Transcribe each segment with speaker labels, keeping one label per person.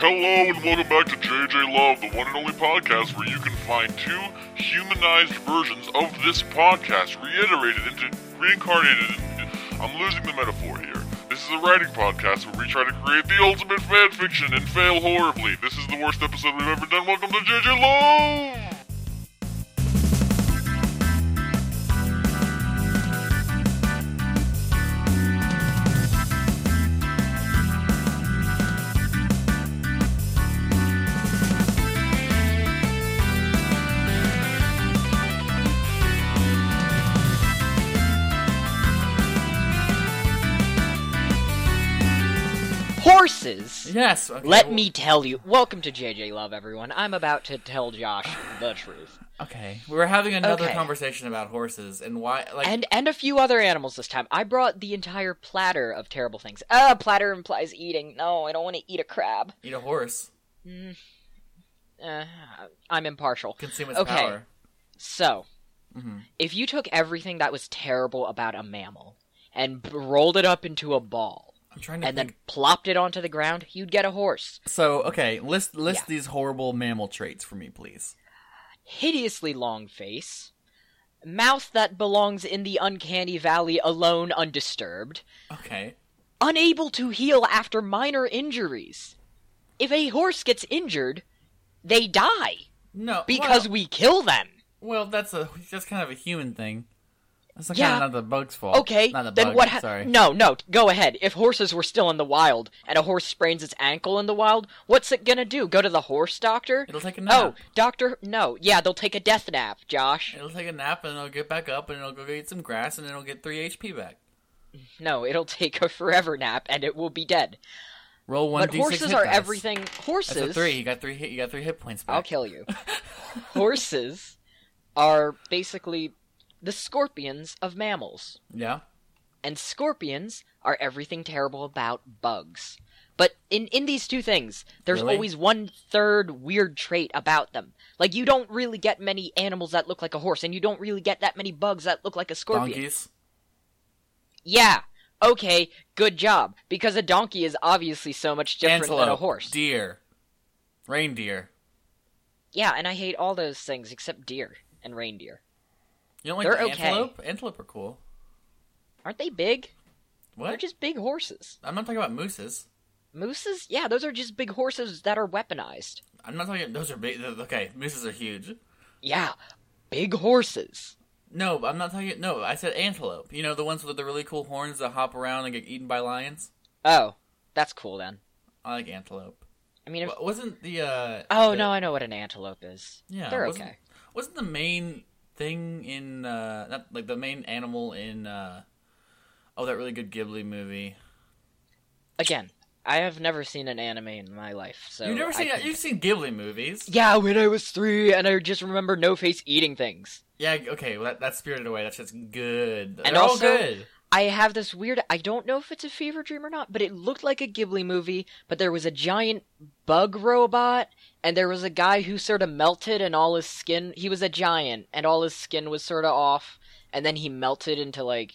Speaker 1: Hello and welcome back to JJ Love, the one and only podcast where you can find two humanized versions of this podcast, reiterated into reincarnated. I'm losing the metaphor here. This is a writing podcast where we try to create the ultimate fan fiction and fail horribly. This is the worst episode we've ever done. Welcome to JJ Love.
Speaker 2: Yes. Okay,
Speaker 3: Let
Speaker 2: well-
Speaker 3: me tell you. Welcome to JJ Love, everyone. I'm about to tell Josh the truth.
Speaker 2: Okay, we were having another
Speaker 3: Okay.
Speaker 2: conversation about horses and why. Like,
Speaker 3: And and a few other animals this time. I brought the entire platter of terrible things. Uh, platter implies eating. No, I don't want to eat a crab.
Speaker 2: eat a horse, Mm.
Speaker 3: Uh, I'm impartial.
Speaker 2: consume its
Speaker 3: Okay.
Speaker 2: power.
Speaker 3: So,
Speaker 2: Mhm.
Speaker 3: if you took everything that was terrible about a mammal and rolled it up into a ball
Speaker 2: I'm trying to
Speaker 3: and
Speaker 2: think.
Speaker 3: then plopped it onto the ground, you'd get a horse.
Speaker 2: So, okay, list list
Speaker 3: Yeah.
Speaker 2: these horrible mammal traits for me, please.
Speaker 3: hideously long face, mouth that belongs in the uncanny valley alone undisturbed,
Speaker 2: Okay.
Speaker 3: unable to heal after minor injuries. If a horse gets injured, they die
Speaker 2: No,
Speaker 3: because
Speaker 2: well,
Speaker 3: we kill them.
Speaker 2: well, that's a that's kind of a human thing. That's like
Speaker 3: Yeah.
Speaker 2: kind of not the bug's fault.
Speaker 3: Okay,
Speaker 2: not the
Speaker 3: then
Speaker 2: bug,
Speaker 3: what? Ha-
Speaker 2: sorry.
Speaker 3: No, no, go ahead. If horses were still in the wild and a horse sprains its ankle in the wild, what's it gonna do? Go to the horse doctor?
Speaker 2: It'll take a
Speaker 3: oh,
Speaker 2: nap.
Speaker 3: Oh, doctor? No, yeah, they'll take a death nap, Josh.
Speaker 2: It'll take a nap and it'll get back up and it'll go eat some grass and it'll get three HP back.
Speaker 3: No, it'll take a forever nap and it will be dead.
Speaker 2: Roll one
Speaker 3: but
Speaker 2: d6
Speaker 3: horses are
Speaker 2: dice.
Speaker 3: everything. Horses.
Speaker 2: That's a three. You got three. Hit, you got three hit points back.
Speaker 3: I'll kill you. Horses are basically the scorpions of mammals,
Speaker 2: Yeah.
Speaker 3: and scorpions are everything terrible about bugs. But in in these two things, there's
Speaker 2: Really?
Speaker 3: always one third weird trait about them. Like you don't really get many animals that look like a horse, and you don't really get that many bugs that look like a scorpion.
Speaker 2: Donkeys.
Speaker 3: Yeah. Okay, good job. Because a donkey is obviously so much different
Speaker 2: Antelope.
Speaker 3: than a horse.
Speaker 2: Deer. Reindeer.
Speaker 3: yeah, and I hate all those things except deer and reindeer.
Speaker 2: You don't like
Speaker 3: They're
Speaker 2: the
Speaker 3: okay.
Speaker 2: antelope? Antelope are cool.
Speaker 3: Aren't they big?
Speaker 2: What?
Speaker 3: They're just big horses.
Speaker 2: I'm not talking about mooses.
Speaker 3: Mooses? Yeah, those are just big horses that are weaponized.
Speaker 2: I'm not talking. Those are big. Okay, mooses are huge.
Speaker 3: Yeah, big horses.
Speaker 2: No, I'm not talking. No, I said antelope. You know the ones with the really cool horns that hop around and get eaten by lions.
Speaker 3: Oh, that's cool then.
Speaker 2: I like antelope.
Speaker 3: I mean, if...
Speaker 2: Wasn't the? uh
Speaker 3: oh
Speaker 2: the-
Speaker 3: no, I know what an antelope is.
Speaker 2: Yeah,
Speaker 3: they're
Speaker 2: wasn't,
Speaker 3: okay.
Speaker 2: Wasn't the main thing in uh not like the main animal in uh oh that really good Ghibli movie?
Speaker 3: Again, I have never seen an anime in my life, so
Speaker 2: you've never seen
Speaker 3: can-
Speaker 2: you've seen Ghibli movies.
Speaker 3: Yeah, when I was three, and I just remember No Face eating things.
Speaker 2: Yeah, okay, well, that, that's Spirited Away. That's just good.
Speaker 3: And
Speaker 2: They're all good.
Speaker 3: I have this weird. I don't know if it's a fever dream or not, but it looked like a Ghibli movie. But there was a giant bug robot, and there was a guy who sort of melted, and all his skin. He was a giant, and all his skin was sort of off, and then he melted into like.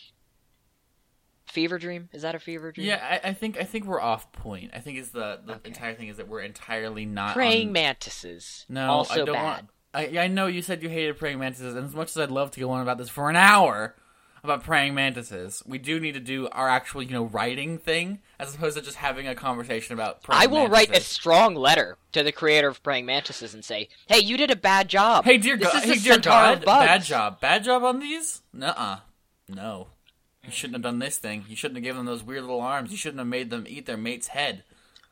Speaker 3: Fever dream? Is that a fever dream?
Speaker 2: Yeah, I, I think I think we're off point. I think it's the the
Speaker 3: Okay.
Speaker 2: entire thing is that we're entirely not
Speaker 3: Praying
Speaker 2: on-
Speaker 3: mantises.
Speaker 2: No,
Speaker 3: also
Speaker 2: I don't
Speaker 3: bad.
Speaker 2: want. I I know you said you hated praying mantises, and as much as I'd love to go on about this for an hour about praying mantises, we do need to do our actual you know writing thing as opposed to just having a conversation about. Praying
Speaker 3: I will write a strong letter to the creator of praying mantises and say, "Hey, you did a bad job.
Speaker 2: Hey dear
Speaker 3: this
Speaker 2: God!
Speaker 3: is
Speaker 2: Hey dear God!
Speaker 3: of bugs."
Speaker 2: Bad job! Bad job on these? Nuh-uh. No. You shouldn't have done this thing. You shouldn't have given them those weird little arms. You shouldn't have made them eat their mate's head.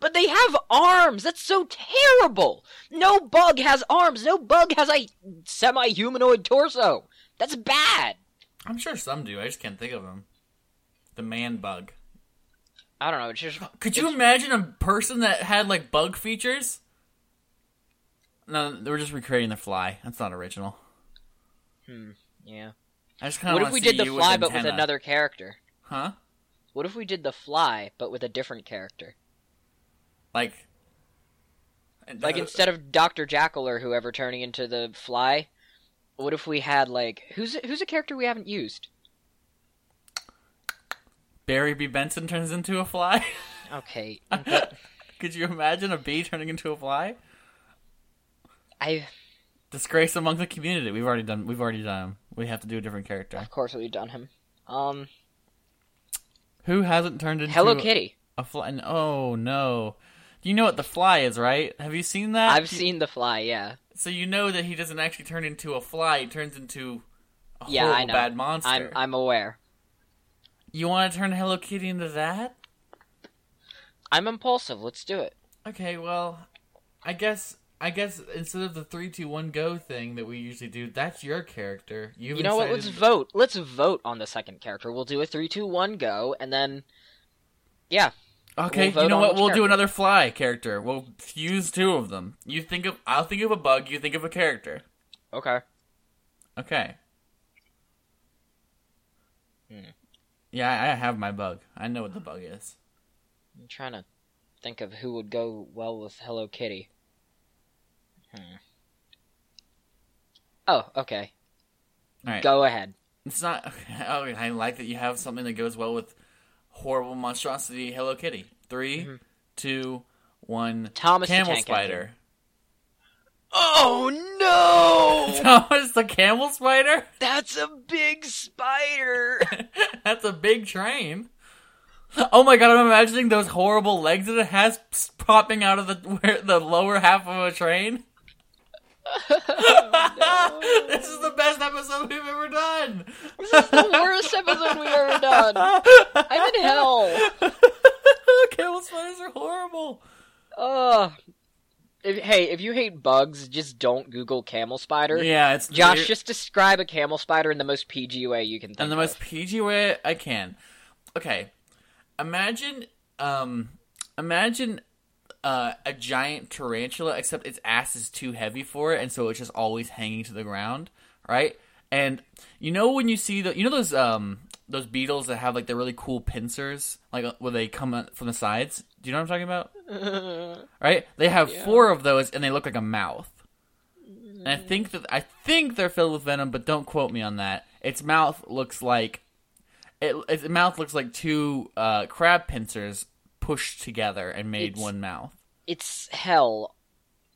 Speaker 3: But they have arms. That's so terrible. No bug has arms. No bug has a semi-humanoid torso. That's bad.
Speaker 2: I'm sure some do. I just can't think of them. The man bug.
Speaker 3: I don't know. It's just
Speaker 2: Could you imagine a person that had like bug features? No, they were just recreating the fly. That's not original. Hmm.
Speaker 3: Yeah.
Speaker 2: I just kind of
Speaker 3: What if we did the fly but with another character?
Speaker 2: Huh?
Speaker 3: What if we did the fly but with a different character?
Speaker 2: Like,
Speaker 3: Like
Speaker 2: uh,
Speaker 3: instead of Doctor Jekyll or whoever turning into the fly, what if we had like who's who's a character we haven't used?
Speaker 2: Barry B. Benson turns into a fly.
Speaker 3: Okay, but
Speaker 2: Could you imagine a bee turning into a fly?
Speaker 3: I
Speaker 2: Disgrace among the community. We've already done. We've already done. 'em. We have to do a different character.
Speaker 3: of course we've done him. Um,
Speaker 2: Who hasn't turned into
Speaker 3: Hello Kitty.
Speaker 2: A fly? Oh no! You know what the fly is, right? Have you seen that?
Speaker 3: I've
Speaker 2: You-
Speaker 3: seen the fly. Yeah,
Speaker 2: So you know that he doesn't actually turn into a fly. He turns into a
Speaker 3: yeah,
Speaker 2: horrible
Speaker 3: I know.
Speaker 2: bad monster.
Speaker 3: I'm I'm aware.
Speaker 2: You want to turn Hello Kitty into that?
Speaker 3: I'm impulsive. Let's do it.
Speaker 2: Okay, well, I guess I guess instead of the three, two, one, go thing that we usually do, that's your character. You've
Speaker 3: You know what? Let's vote. Let's vote on the second character. We'll do a three, two, one, go, and then yeah,
Speaker 2: Okay,
Speaker 3: We'll
Speaker 2: you know what? We'll do another fly character. We'll fuse two of them. You think of I'll think of a bug. You think of a character.
Speaker 3: okay.
Speaker 2: Okay.
Speaker 3: Hmm.
Speaker 2: Yeah, I have my bug. I know what the bug is.
Speaker 3: I'm trying to think of who would go well with Hello Kitty. Hmm. Oh, okay.
Speaker 2: All right.
Speaker 3: Go ahead.
Speaker 2: It's not. Oh, I like that you have something that goes well with horrible monstrosity. Hello Kitty. 3
Speaker 3: Mhm.
Speaker 2: two, one.
Speaker 3: Thomas the
Speaker 2: Camel
Speaker 3: Tank
Speaker 2: spider.
Speaker 3: Oh no!
Speaker 2: Thomas the camel spider.
Speaker 3: That's a big spider.
Speaker 2: That's a big train. Oh my god! I'm imagining those horrible legs that it has popping out of the where, the lower half of a train. this is the best episode we've ever done.
Speaker 3: this is the worst episode we've ever done. I'm in hell.
Speaker 2: Camel spiders are horrible.
Speaker 3: Ugh. If, hey, if you hate bugs, just don't Google camel spider.
Speaker 2: Yeah, it's
Speaker 3: Josh,
Speaker 2: weird.
Speaker 3: just describe a camel spider in the most PG way you can think
Speaker 2: and the
Speaker 3: of.
Speaker 2: most PG way I can. Okay, imagine, um, imagine uh, a giant tarantula, except its ass is too heavy for it, and so it's just always hanging to the ground, right? And you know when you see the, you know those um those beetles that have like the really cool pincers, like uh, where they come from the sides. Do you know what I'm talking about? Right? They have four of those, and they look like a mouth. And I think that I think they're filled with venom, but don't quote me on that. Its mouth looks like it, its mouth looks like two uh, crab pincers pushed together and made
Speaker 3: It's-
Speaker 2: one mouth.
Speaker 3: it's hell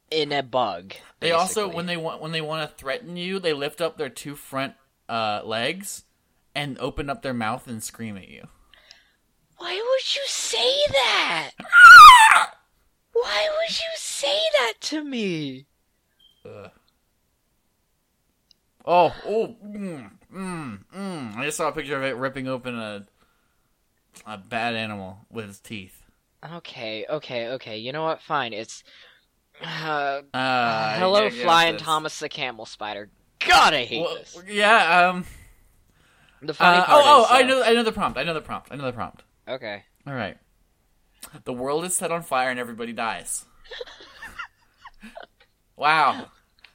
Speaker 3: in a bug.
Speaker 2: They also when they want when they want to threaten you, they lift up their two front uh, legs and open up their mouth and scream at you.
Speaker 3: Why would you say that? Why would you say that to me?
Speaker 2: Oh, oh, mm, mm, mm. I just saw a picture of it ripping open a a bad animal with its teeth.
Speaker 3: Okay, okay, okay. You know what? Fine. It's uh,
Speaker 2: Uh,
Speaker 3: hello,
Speaker 2: yeah,
Speaker 3: flying
Speaker 2: it's-
Speaker 3: Thomas the camel spider. God, I hate
Speaker 2: Well,
Speaker 3: this.
Speaker 2: yeah. Um.
Speaker 3: The funny
Speaker 2: uh,
Speaker 3: part
Speaker 2: oh, oh!
Speaker 3: is,
Speaker 2: I
Speaker 3: uh,
Speaker 2: know. I know the prompt. I know the prompt. I know the prompt.
Speaker 3: Okay.
Speaker 2: All right. The world is set on fire and everybody dies. wow.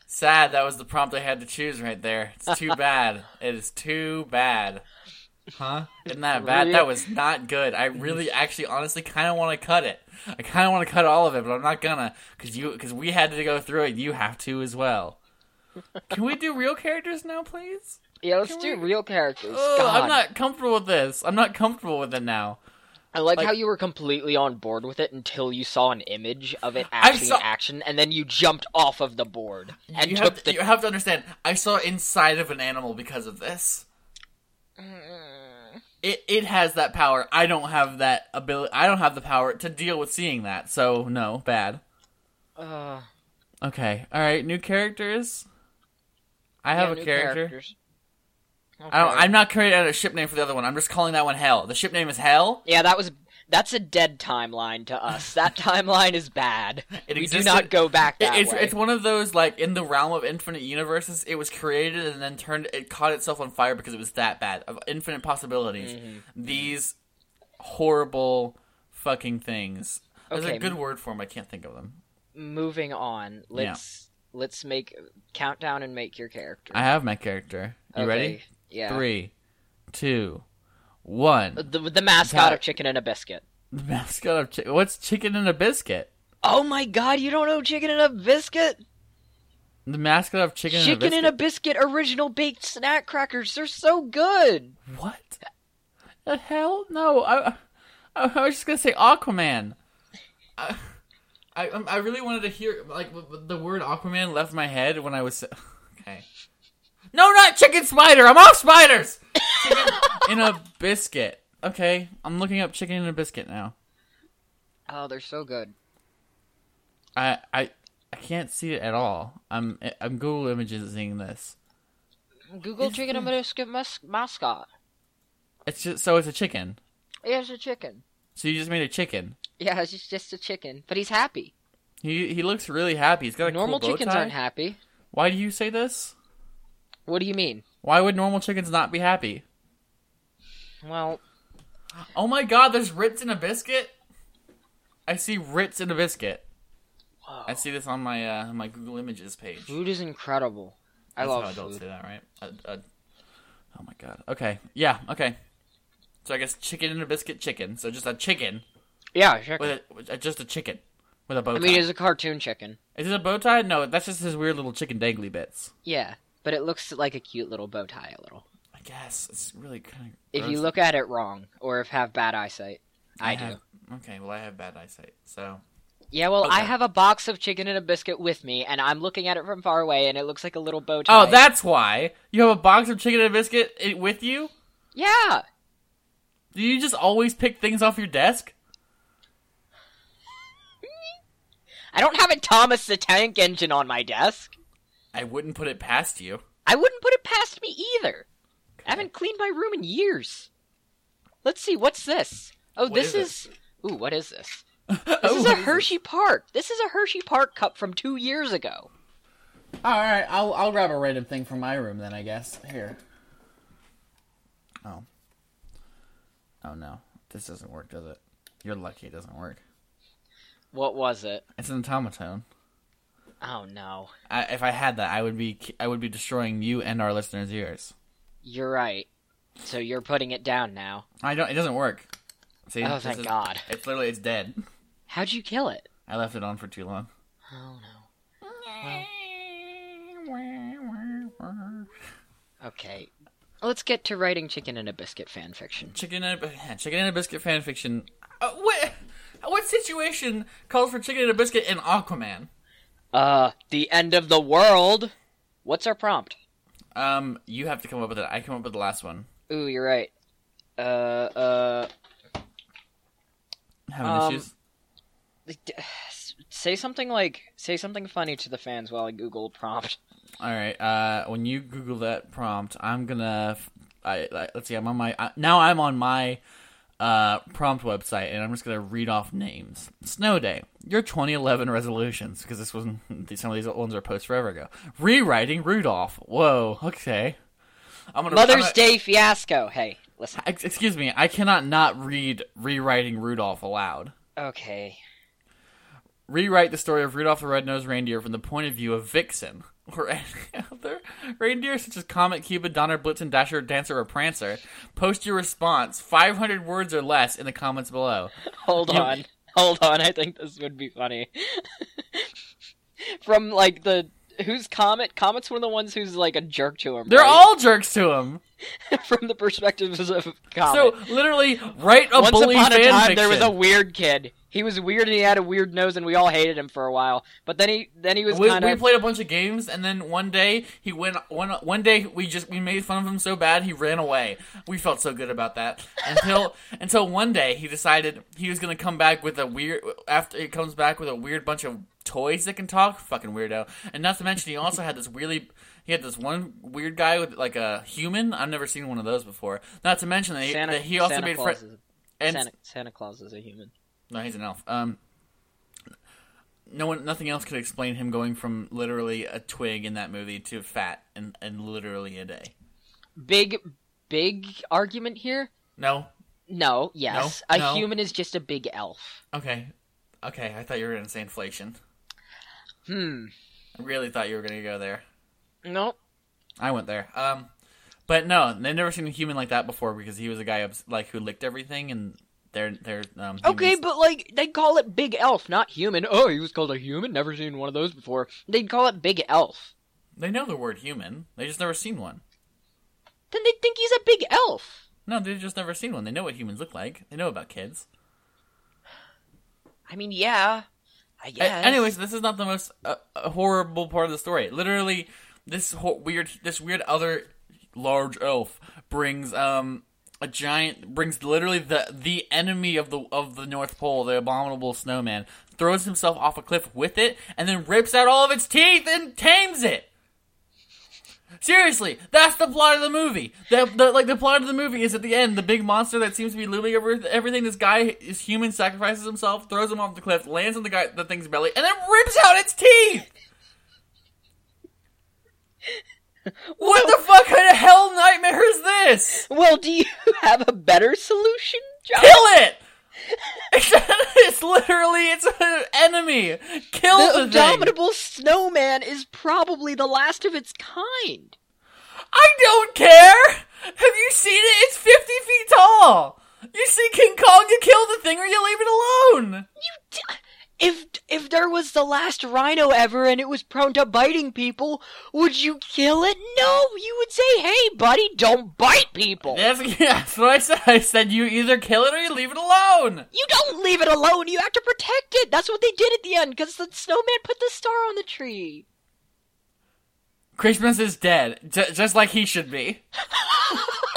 Speaker 2: Sad that was the prompt I had to choose right there. It's too bad. It is too bad. Huh? Isn't that bad? That was not good. I really, actually, honestly, kind of want to cut it. I kind of want to cut all of it, but I'm not gonna, cause you, cause we had to go through it. You have to as well. Can we do real characters now, please?
Speaker 3: Yeah, let's
Speaker 2: Can
Speaker 3: do
Speaker 2: we-
Speaker 3: real characters.
Speaker 2: Ugh, I'm not comfortable with this. I'm not comfortable with it now.
Speaker 3: I like,
Speaker 2: like-
Speaker 3: how you were completely on board with it until you saw an image of it actually
Speaker 2: saw-
Speaker 3: in action, and then you jumped off of the board and
Speaker 2: you
Speaker 3: took
Speaker 2: have,
Speaker 3: the.
Speaker 2: you have to understand. I saw inside of an animal because of this. It it has that power. I don't have that ability. I don't have the power to deal with seeing that. So no, bad.
Speaker 3: Uh,
Speaker 2: Okay, all right. New characters. I have
Speaker 3: yeah,
Speaker 2: a character.
Speaker 3: characters.
Speaker 2: I don't,
Speaker 3: Okay.
Speaker 2: I'm not creating a ship name for the other one. I'm just calling that one Hell. The ship name is Hell.
Speaker 3: Yeah, that was that's a dead timeline to us. That timeline is bad.
Speaker 2: It
Speaker 3: we
Speaker 2: existed-
Speaker 3: do not go back that
Speaker 2: it's
Speaker 3: way.
Speaker 2: it's one of those like in the realm of infinite universes. It was created and then turned. It caught itself on fire because it was that bad of infinite possibilities.
Speaker 3: Mm-hmm.
Speaker 2: These horrible fucking things. There's
Speaker 3: Okay.
Speaker 2: a good word for them. I can't think of them.
Speaker 3: Moving on. Let's let's make countdown and make your character.
Speaker 2: I have my character. You
Speaker 3: Okay,
Speaker 2: ready?
Speaker 3: Yeah.
Speaker 2: Three, two, one.
Speaker 3: The, the mascot of Chicken and a Biscuit.
Speaker 2: The mascot of chi- what's chicken and a biscuit?
Speaker 3: Oh my god, you don't know Chicken and a Biscuit?
Speaker 2: The mascot of chicken, and biscuit.
Speaker 3: Chicken
Speaker 2: and
Speaker 3: and
Speaker 2: a
Speaker 3: a Biscuit original baked snack crackers. They're so good.
Speaker 2: What? The hell? No, I, I, I was just gonna say Aquaman. I, I I really wanted to hear like the word Aquaman left my head when I was okay. No, not chicken spider. I'm off spiders. Chicken in a biscuit. Okay, I'm looking up chicken in a biscuit now.
Speaker 3: Oh, they're so good.
Speaker 2: I I I can't see it at all. I'm I'm Google Images seeing this.
Speaker 3: Google
Speaker 2: It's
Speaker 3: chicken and biscuit mas- mascot.
Speaker 2: It's just so it's a chicken.
Speaker 3: Yeah, it's a chicken.
Speaker 2: So you just made a chicken.
Speaker 3: Yeah, it's just, just a chicken, but he's happy.
Speaker 2: He he looks really happy. He's got a
Speaker 3: Normal
Speaker 2: cool bow
Speaker 3: chickens
Speaker 2: tie.
Speaker 3: aren't happy.
Speaker 2: Why do you say this?
Speaker 3: What do you mean?
Speaker 2: Why would normal chickens not be happy?
Speaker 3: Well,
Speaker 2: Oh my god, there's Ritz in a biscuit. I see Ritz in a biscuit.
Speaker 3: whoa.
Speaker 2: I see this on my uh, my Google Images page.
Speaker 3: food is incredible. I
Speaker 2: That's
Speaker 3: love
Speaker 2: how adults
Speaker 3: food.
Speaker 2: say that, right? Uh, uh, oh my god. Okay. Yeah. Okay. So I guess chicken in a biscuit, chicken. So just a chicken
Speaker 3: Yeah, chicken.
Speaker 2: with, a, with a- just a chicken with a bow tie.
Speaker 3: I mean, it's a cartoon chicken.
Speaker 2: Is it a bow tie? No, that's just his weird little chicken dangly bits.
Speaker 3: Yeah, but it looks like a cute little bow tie. A little.
Speaker 2: I guess it's really kind of.
Speaker 3: If you look at it wrong, or if have bad eyesight, I, do.
Speaker 2: have, Okay, well I have bad eyesight, so
Speaker 3: Yeah, well, I have a box of chicken and a biscuit with me, and I'm looking at it from far away, and it looks like a little bow oh, tie.
Speaker 2: Oh, that's why you have a box of chicken and a biscuit with you.
Speaker 3: Yeah.
Speaker 2: Do you just always pick things off your desk?
Speaker 3: I don't have a Thomas the Tank Engine on my desk.
Speaker 2: I wouldn't put it past you.
Speaker 3: I wouldn't put it past me either. I haven't cleaned my room in years. Let's see, what's this? Oh,
Speaker 2: What
Speaker 3: this
Speaker 2: is
Speaker 3: is. Ooh, what is this?
Speaker 2: this
Speaker 3: This is oh, a Hershey Park. This is a Hershey Park cup from two years ago.
Speaker 2: All right, I'll I'll grab a random thing from my room then. I guess here. Oh. Oh no, this doesn't work, does it? You're lucky it doesn't work.
Speaker 3: What was it?
Speaker 2: It's an automaton.
Speaker 3: Oh no.
Speaker 2: I, if I had that, I would be I would be destroying you and our listeners' ears.
Speaker 3: You're right. So you're putting it down now.
Speaker 2: I don't. It doesn't work. See?
Speaker 3: Oh, thank
Speaker 2: is-
Speaker 3: God.
Speaker 2: It's literally it's dead.
Speaker 3: How'd you kill it?
Speaker 2: I left it on for too long.
Speaker 3: Oh no. Okay. Let's get to writing chicken and a biscuit fan fiction.
Speaker 2: Chicken and a, chicken and a biscuit fanfiction. Uh, what what situation calls for chicken and a biscuit in Aquaman?
Speaker 3: Uh, the end of the world. What's our prompt?
Speaker 2: Um, you have to come up with it. I come up with the last one.
Speaker 3: Ooh, you're right. Uh, uh,
Speaker 2: Having
Speaker 3: Um,
Speaker 2: issues.
Speaker 3: say something like say something funny to the fans while I Google prompt.
Speaker 2: All right. Uh, when you Google that prompt, I'm gonna. I, I let's see. I'm on my uh, now. I'm on my uh prompt website, and I'm just gonna read off names. Snow Day. Your 2011 resolutions, because this was some of these ones are post forever ago. Rewriting Rudolph. Whoa. Okay. I'm gonna. I'm
Speaker 3: Mother's
Speaker 2: gonna-
Speaker 3: Day fiasco. Hey, listen.
Speaker 2: Ex- Excuse me. I cannot not read rewriting Rudolph aloud.
Speaker 3: Okay.
Speaker 2: Rewrite the story of Rudolph the Red-Nosed Reindeer from the point of view of Vixen or any other reindeer such as Comet, Cupid, Donner, Blitzen, Dasher, Dancer, or Prancer. Post your response, 500 words or less, in the comments below.
Speaker 3: Hold
Speaker 2: You-
Speaker 3: on. Hold on. I think this would be funny. From like the who's Comet? Comet's one of the ones who's like a jerk to him.
Speaker 2: They're
Speaker 3: right?
Speaker 2: all jerks to him.
Speaker 3: from the perspectives of Comet.
Speaker 2: So literally, write a
Speaker 3: Once
Speaker 2: bully
Speaker 3: upon a time,
Speaker 2: fiction.
Speaker 3: there was a weird kid. He was weird and he had a weird nose, and we all hated him for a while. But then he, then he was
Speaker 2: we,
Speaker 3: kind
Speaker 2: we played a bunch of games, and then one day he went. One one day we just we made fun of him so bad he ran away. We felt so good about that until until one day he decided he was gonna come back with a weird. After he comes back with a weird bunch of toys that can talk, fucking weirdo. And not to mention he also had this really. He had this one weird guy with like a human. I've never seen one of those before. Not to mention that he,
Speaker 3: Santa,
Speaker 2: that he also
Speaker 3: Santa
Speaker 2: made friends. And
Speaker 3: Santa, Santa Claus is a human.
Speaker 2: no, he's an elf. Um, no one, nothing else could explain him going from literally a twig in that movie to fat in, in literally a day.
Speaker 3: Big, big argument here.
Speaker 2: No,
Speaker 3: No, yes,
Speaker 2: No,
Speaker 3: a
Speaker 2: no.
Speaker 3: human is just a big elf.
Speaker 2: okay, okay. I thought you were going to say inflation.
Speaker 3: Hmm.
Speaker 2: I really thought you were going to go there.
Speaker 3: No.
Speaker 2: I went there. Um, but no, they've never seen a human like that before because he was a guy like who licked everything, and they're they're um.
Speaker 3: Okay, but like they call it big elf, not human. Oh, he was called a human. Never seen one of those before. They'd call it big elf.
Speaker 2: they know the word human. They just never seen one.
Speaker 3: Then they'd think he's a big elf.
Speaker 2: No, they've just never seen one. They know what humans look like. They know about kids.
Speaker 3: I mean, yeah. I
Speaker 2: A-
Speaker 3: guess.
Speaker 2: anyways, this is not the most uh, uh, horrible part of the story. Literally, this ho- weird, this weird other large elf brings um a giant brings literally the the enemy of the of the North Pole, the abominable snowman, throws himself off a cliff with it, and then rips out all of its teeth and tames it. Seriously, that's the plot of the movie. The, the like the plot of the movie is at the end, the big monster that seems to be looming over everything. This guy is human, sacrifices himself, throws him off the cliff, lands on the guy the thing's belly, and then rips out its teeth. What the fuck kind of hell nightmare is this?
Speaker 3: Well, do you have a better solution, John?
Speaker 2: Kill it! it's literally its an enemy. Kill
Speaker 3: the
Speaker 2: the, thing.
Speaker 3: abominable snowman is probably the last of its kind.
Speaker 2: I don't care. Have you seen it? It's fifty feet tall. You see King Kong, you kill the thing, or you leave it alone.
Speaker 3: You, d- if if there was the last rhino ever and it was prone to biting people, would you kill it? No, you would say, "Hey, buddy, don't bite people."
Speaker 2: That's, yeah, that's what I said. I said you either kill it or you leave it alone.
Speaker 3: You don't leave it alone. You have to protect it. That's what they did at the end because the snowman put the star on the tree.
Speaker 2: Christmas is dead, j- just like he should be.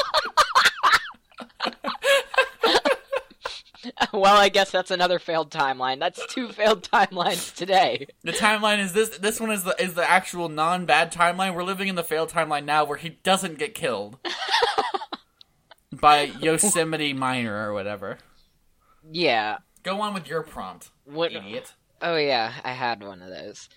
Speaker 3: well, I guess that's another failed timeline. That's two failed timelines today.
Speaker 2: The timeline is this. This one is the is the actual non bad timeline. We're living in the failed timeline now, where he doesn't get killed by Yosemite Minor or whatever.
Speaker 3: Yeah.
Speaker 2: Go on with your prompt,
Speaker 3: What?
Speaker 2: idiot.
Speaker 3: Oh yeah, I had one of those.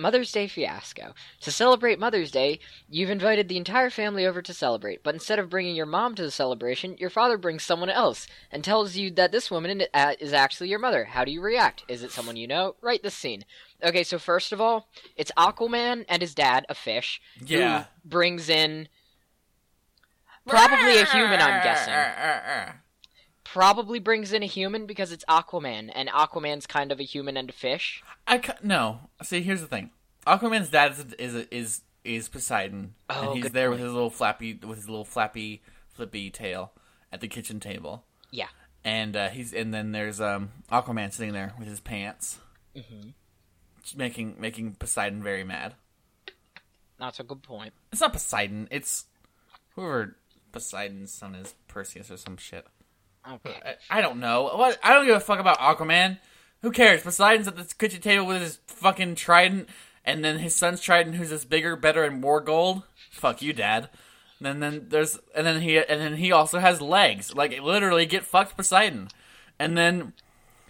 Speaker 3: Mother's Day fiasco. To celebrate Mother's Day, you've invited the entire family over to celebrate, but instead of bringing your mom to the celebration, your father brings someone else and tells you that this woman uh, is actually your mother. How do you react? Is it someone you know? Write the scene. Okay, so first of all, it's Aquaman and his dad, a fish,
Speaker 2: Yeah.
Speaker 3: who brings in probably a human, I'm guessing. Uh, uh, uh, Probably brings in a human because it's Aquaman, and Aquaman's kind of a human and a fish.
Speaker 2: I ca- no. See, here's the thing. Aquaman's dad is is is, is Poseidon,
Speaker 3: Oh,
Speaker 2: and he's there with his little flappy with his little flappy flippy tail at the kitchen table.
Speaker 3: Yeah.
Speaker 2: and uh, he's and then there's um Aquaman sitting there with his pants,
Speaker 3: Mm-hmm.
Speaker 2: making making Poseidon very mad.
Speaker 3: That's a good point.
Speaker 2: It's not Poseidon. It's whoever Poseidon's son is, Perseus or some shit.
Speaker 3: Okay.
Speaker 2: I, don't know. What? I don't give a fuck about Aquaman. Who cares? Poseidon's at the kitchen table with his fucking trident, and then his son's trident, who's this bigger, better, and more gold. Fuck you, Dad. And then, then there's, and then he, and then he also has legs. Like literally, get fucked, Poseidon. And then,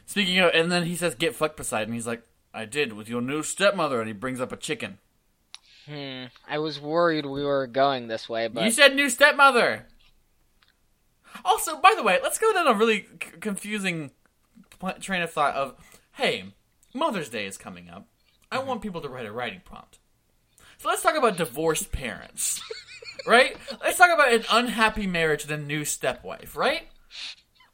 Speaker 2: speaking of, and then he says, "Get fucked, Poseidon." He's like, "I did with your new stepmother," and he brings up a chicken.
Speaker 3: Hmm. I was worried we were going this way, but
Speaker 2: You said new stepmother. Also, by the way, let's go down a really c- confusing train of thought of, hey, Mother's Day is coming up. I mm-hmm. want people to write a writing prompt. So let's talk about divorced parents, right? Let's talk about an unhappy marriage and a new stepwife, right?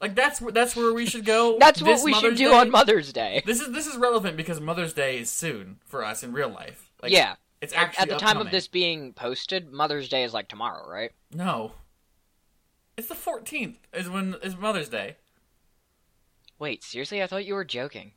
Speaker 2: Like that's where that's where we should go.
Speaker 3: that's what we should do
Speaker 2: Day.
Speaker 3: on Mother's Day.
Speaker 2: This is this is relevant because Mother's Day is soon for us in real life. Like,
Speaker 3: yeah.
Speaker 2: it's
Speaker 3: At-
Speaker 2: actually
Speaker 3: At the time of this being posted, Mother's Day is like tomorrow, right?
Speaker 2: No. It's the 14th is when is Mother's Day.
Speaker 3: Wait, seriously? I thought you were joking.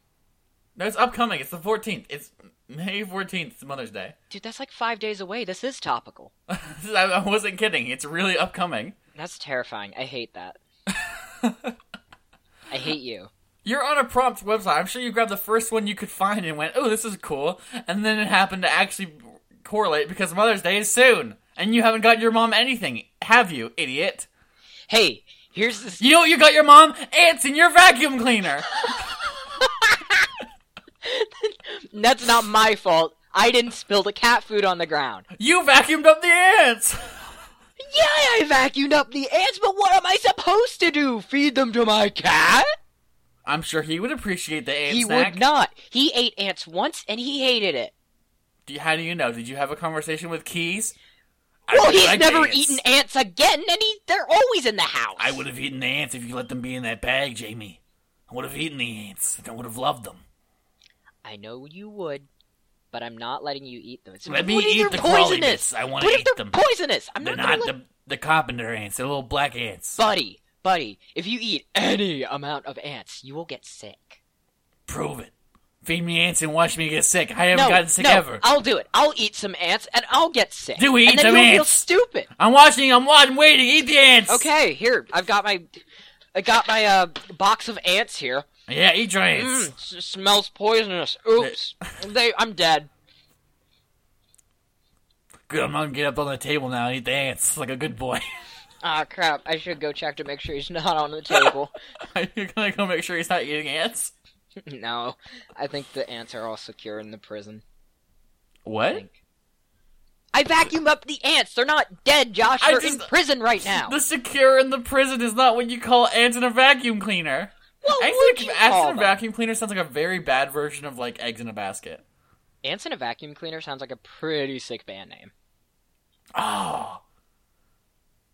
Speaker 2: No, it's upcoming. It's the 14th. It's May 14th. It's Mother's Day.
Speaker 3: Dude, that's like five days away. This is topical.
Speaker 2: I I wasn't kidding. It's really upcoming.
Speaker 3: That's terrifying. I hate that. I hate you.
Speaker 2: You're on a prompt website. I'm sure you grabbed the first one you could find and went, "Oh, this is cool," and then it happened to actually correlate because Mother's Day is soon, and you haven't got your mom anything, have you, idiot?
Speaker 3: Hey, here's this.
Speaker 2: You know what you got your mom? Ants in your vacuum cleaner.
Speaker 3: That's not my fault. I didn't spill the cat food on the ground.
Speaker 2: You vacuumed up the ants.
Speaker 3: Yeah, I vacuumed up the ants, but what am I supposed to do? Feed them to my cat?
Speaker 2: I'm sure he would appreciate the ants.
Speaker 3: he
Speaker 2: snack.
Speaker 3: would not. He ate ants once and he hated it.
Speaker 2: Do you- how do you know? Did you have a conversation with Keys?
Speaker 3: Well, he's
Speaker 2: like
Speaker 3: never
Speaker 2: ants.
Speaker 3: eaten ants again, and he, they're always in the house.
Speaker 2: I would have eaten the ants if you let them be in that bag, Jamie. I would have eaten the ants. I would have loved them.
Speaker 3: I know you would, but I'm not letting you eat them. It's,
Speaker 2: Let me eat the
Speaker 3: poisonous?
Speaker 2: I
Speaker 3: What if
Speaker 2: eat them.
Speaker 3: poisonous? I'm
Speaker 2: They're
Speaker 3: not,
Speaker 2: not
Speaker 3: let...
Speaker 2: the the carpenter ants. They're little black ants.
Speaker 3: Buddy, buddy, if you eat any amount of ants, you will get sick.
Speaker 2: Prove it. Feed me ants and watch me get sick. I haven't
Speaker 3: no,
Speaker 2: gotten sick
Speaker 3: no,
Speaker 2: ever.
Speaker 3: I'll do it. I'll eat some ants and I'll get sick.
Speaker 2: Do we eat and
Speaker 3: then
Speaker 2: some
Speaker 3: you'll
Speaker 2: ants?
Speaker 3: feel stupid.
Speaker 2: I'm watching. I'm watching. Waiting. Eat the ants.
Speaker 3: Okay, here I've got my, I got my uh box of ants here.
Speaker 2: Yeah, eat your ants.
Speaker 3: Mm, smells poisonous. Oops, they, I'm dead.
Speaker 2: Good. I'm gonna get up on the table now and eat the ants like a good boy.
Speaker 3: Ah, crap. I should go check to make sure he's not on the table.
Speaker 2: You're gonna go make sure he's not eating ants.
Speaker 3: no, I think the ants are all secure in the prison.
Speaker 2: What?
Speaker 3: I vacuumed up the ants. They're not dead, Josh.
Speaker 2: I
Speaker 3: They're
Speaker 2: just-
Speaker 3: in prison right now.
Speaker 2: The secure in the prison is not what you call ants in a vacuum cleaner.
Speaker 3: What
Speaker 2: Ants
Speaker 3: would
Speaker 2: in
Speaker 3: you
Speaker 2: a, ants
Speaker 3: call
Speaker 2: in a vacuum cleaner sounds like a very bad version of like eggs in a basket.
Speaker 3: Ants in a vacuum cleaner sounds like a pretty sick band name.
Speaker 2: Oh.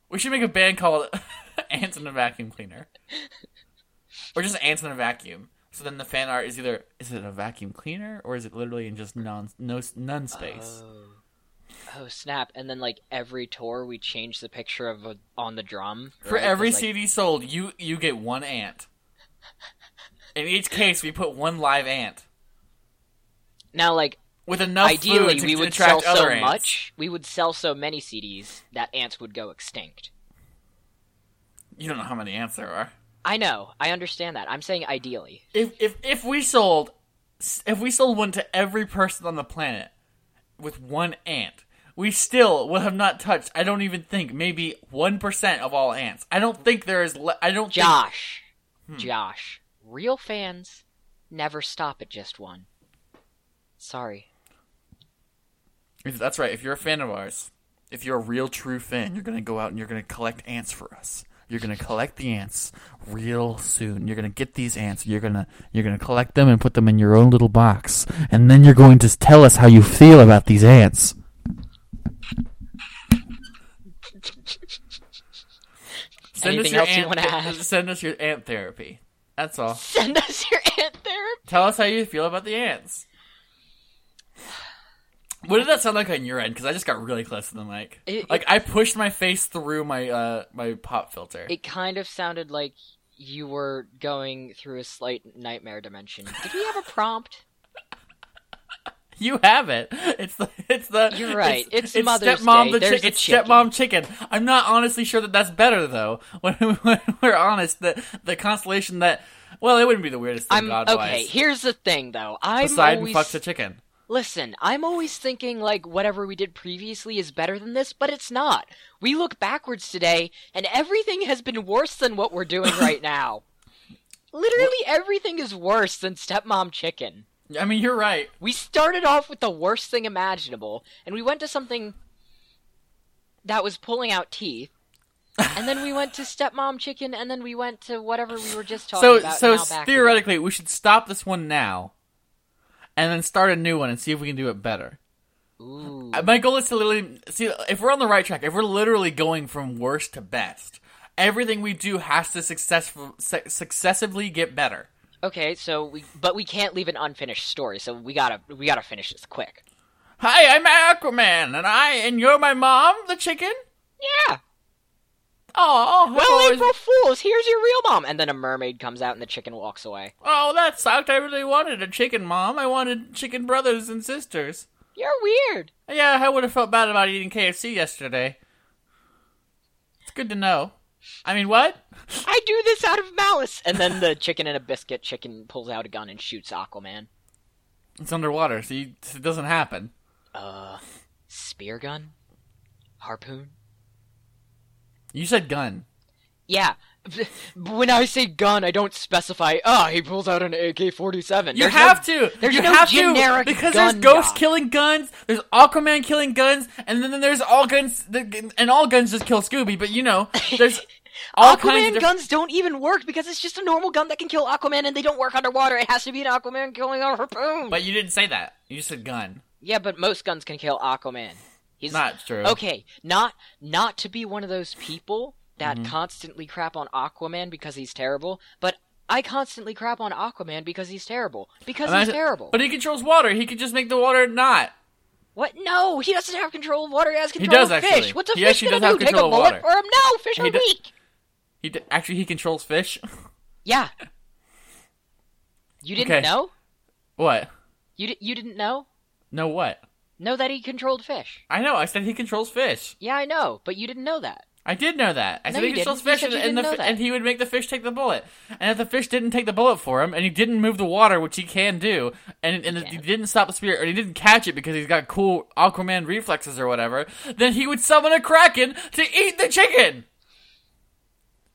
Speaker 2: We should make a band called Ants in a Vacuum Cleaner. or just Ants in a Vacuum. So then the fan art is either is it a vacuum cleaner or is it literally in just non no none space?
Speaker 3: Oh. oh snap! And then like every tour, we change the picture of a, on the drum.
Speaker 2: For
Speaker 3: right?
Speaker 2: every
Speaker 3: like,
Speaker 2: CD sold, you you get one ant. In each case, we put one live ant
Speaker 3: now, like
Speaker 2: with enough
Speaker 3: ideally, we would sell so
Speaker 2: ants.
Speaker 3: much, we would sell so many CDs that ants would go extinct.
Speaker 2: You don't know how many ants there are.
Speaker 3: I know, I understand that. I'm saying ideally.
Speaker 2: if if if we sold if we sold one to every person on the planet with one ant we still would have not touched i don't even think maybe 1% of all ants i don't think there is le- i don't think
Speaker 3: Josh,
Speaker 2: Hmm.
Speaker 3: Josh, real fans never stop at just one. Sorry.
Speaker 2: If- that's right if you're a fan of ours if you're a real true fan you're gonna go out and you're gonna collect ants for us you're gonna collect the ants real soon you're gonna get these ants you're gonna you're gonna collect them and put them in your own little box and then you're going to tell us how you feel about these ants Send
Speaker 3: Anything
Speaker 2: us your
Speaker 3: else you
Speaker 2: ant,
Speaker 3: wanna add?
Speaker 2: Send us your ant therapy. That's all.
Speaker 3: Send us your ant therapy.
Speaker 2: Tell us how you feel about the ants. What did that sound like on your end? Because I just got really close to the mic.
Speaker 3: It-
Speaker 2: like I pushed my face through my uh my pop filter.
Speaker 3: It kind of sounded like you were going through a slight nightmare dimension. Did we have a prompt?
Speaker 2: you have it. It's the it's the.
Speaker 3: You're right. It's
Speaker 2: it's
Speaker 3: Mother's
Speaker 2: stepmom
Speaker 3: Day.
Speaker 2: the
Speaker 3: There's
Speaker 2: chi- it's
Speaker 3: chicken.
Speaker 2: stepmom chicken. I'm not honestly sure that that's better though. When, when we're honest, the the constellation that well, it wouldn't be the weirdest thing
Speaker 3: I'm
Speaker 2: God
Speaker 3: okay. Here's the thing, though. I'm
Speaker 2: Poseidon
Speaker 3: always
Speaker 2: fucks a chicken.
Speaker 3: Listen. I'm always thinking like whatever we did previously is better than this, but it's not. We look backwards today, and everything has been worse than what we're doing right now. Literally everything is worse than Stepmom Chicken.
Speaker 2: I mean, you're right.
Speaker 3: We started off with the worst thing imaginable, and we went to something that was pulling out teeth. and then we went to stepmom chicken, and then we went to whatever we were just talking
Speaker 2: So,
Speaker 3: about.
Speaker 2: so
Speaker 3: now back
Speaker 2: theoretically, we should stop this one now, and then start a new one and see if we can do it better.
Speaker 3: Ooh.
Speaker 2: My goal is to literally see if we're on the right track. If we're literally going from worst to best, everything we do has to successful, su- successively get better.
Speaker 3: Okay, so we but we can't leave an unfinished story, so we gotta we gotta finish this quick.
Speaker 2: Hi, I'm Aquaman, and I and you're my mom, the chicken.
Speaker 3: Yeah.
Speaker 2: Oh,
Speaker 3: Well, April Fools, here's your real mom, and then a mermaid comes out and the chicken walks away.
Speaker 2: oh, that sucked. I really wanted a chicken mom. I wanted chicken brothers and sisters.
Speaker 3: You're weird.
Speaker 2: Yeah, I would have felt bad about eating KFC yesterday. It's good to know. I mean, what?
Speaker 3: I do this out of malice. And then the chicken and a biscuit chicken pulls out a gun and shoots Aquaman.
Speaker 2: It's underwater, so you, it doesn't happen.
Speaker 3: Uh, spear gun, harpoon.
Speaker 2: You said gun.
Speaker 3: Yeah. When I say gun, I don't specify. Ah, he pulls out an AK-47.
Speaker 2: You
Speaker 3: There's
Speaker 2: have
Speaker 3: no-
Speaker 2: to.
Speaker 3: There's
Speaker 2: you
Speaker 3: no
Speaker 2: have
Speaker 3: generic
Speaker 2: to because there's ghosts
Speaker 3: guy.
Speaker 2: killing guns. There's Aquaman killing guns, and then there's all guns. And all guns just kill Scooby. But you know, there's all
Speaker 3: Aquaman guns don't even work because it's just a normal gun that can kill Aquaman, and they don't work underwater. It has to be an Aquaman killing a harpoon.
Speaker 2: But you didn't say that. You said gun.
Speaker 3: yeah, but most guns can kill Aquaman. He's
Speaker 2: Not true.
Speaker 3: Okay, not not to be one of those people that
Speaker 2: Mm-hmm.
Speaker 3: constantly crap on Aquaman because he's terrible, but I constantly crap on Aquaman because he's terrible. Because
Speaker 2: Imagine-
Speaker 3: he's terrible.
Speaker 2: But he controls water. He could just make the water not.
Speaker 3: what? No, he doesn't have control of water. He has control
Speaker 2: does,
Speaker 3: of fish.
Speaker 2: actually.
Speaker 3: What's a
Speaker 2: He
Speaker 3: fish gonna do? Take a bullet
Speaker 2: water.
Speaker 3: for him? No, fish
Speaker 2: He
Speaker 3: are
Speaker 2: do-
Speaker 3: weak.
Speaker 2: He d- actually he controls fish.
Speaker 3: Yeah. You didn't
Speaker 2: Okay.
Speaker 3: know?
Speaker 2: What?
Speaker 3: You di- you didn't know?
Speaker 2: No, what?
Speaker 3: Know that he controlled fish.
Speaker 2: I know. I said he controls fish.
Speaker 3: Yeah, I know, but you didn't know that.
Speaker 2: I did know that. I
Speaker 3: No,
Speaker 2: said he
Speaker 3: you
Speaker 2: controls
Speaker 3: didn't. You
Speaker 2: fish,
Speaker 3: said
Speaker 2: and,
Speaker 3: you
Speaker 2: and,
Speaker 3: didn't
Speaker 2: the,
Speaker 3: know that.
Speaker 2: and he would make the fish take the bullet. And if the fish didn't take the bullet for him, and he didn't move the water, which he can do, and, and he didn't stop the spirit, or he didn't catch it because he's got cool Aquaman reflexes or whatever, then he would summon a kraken to eat the chicken.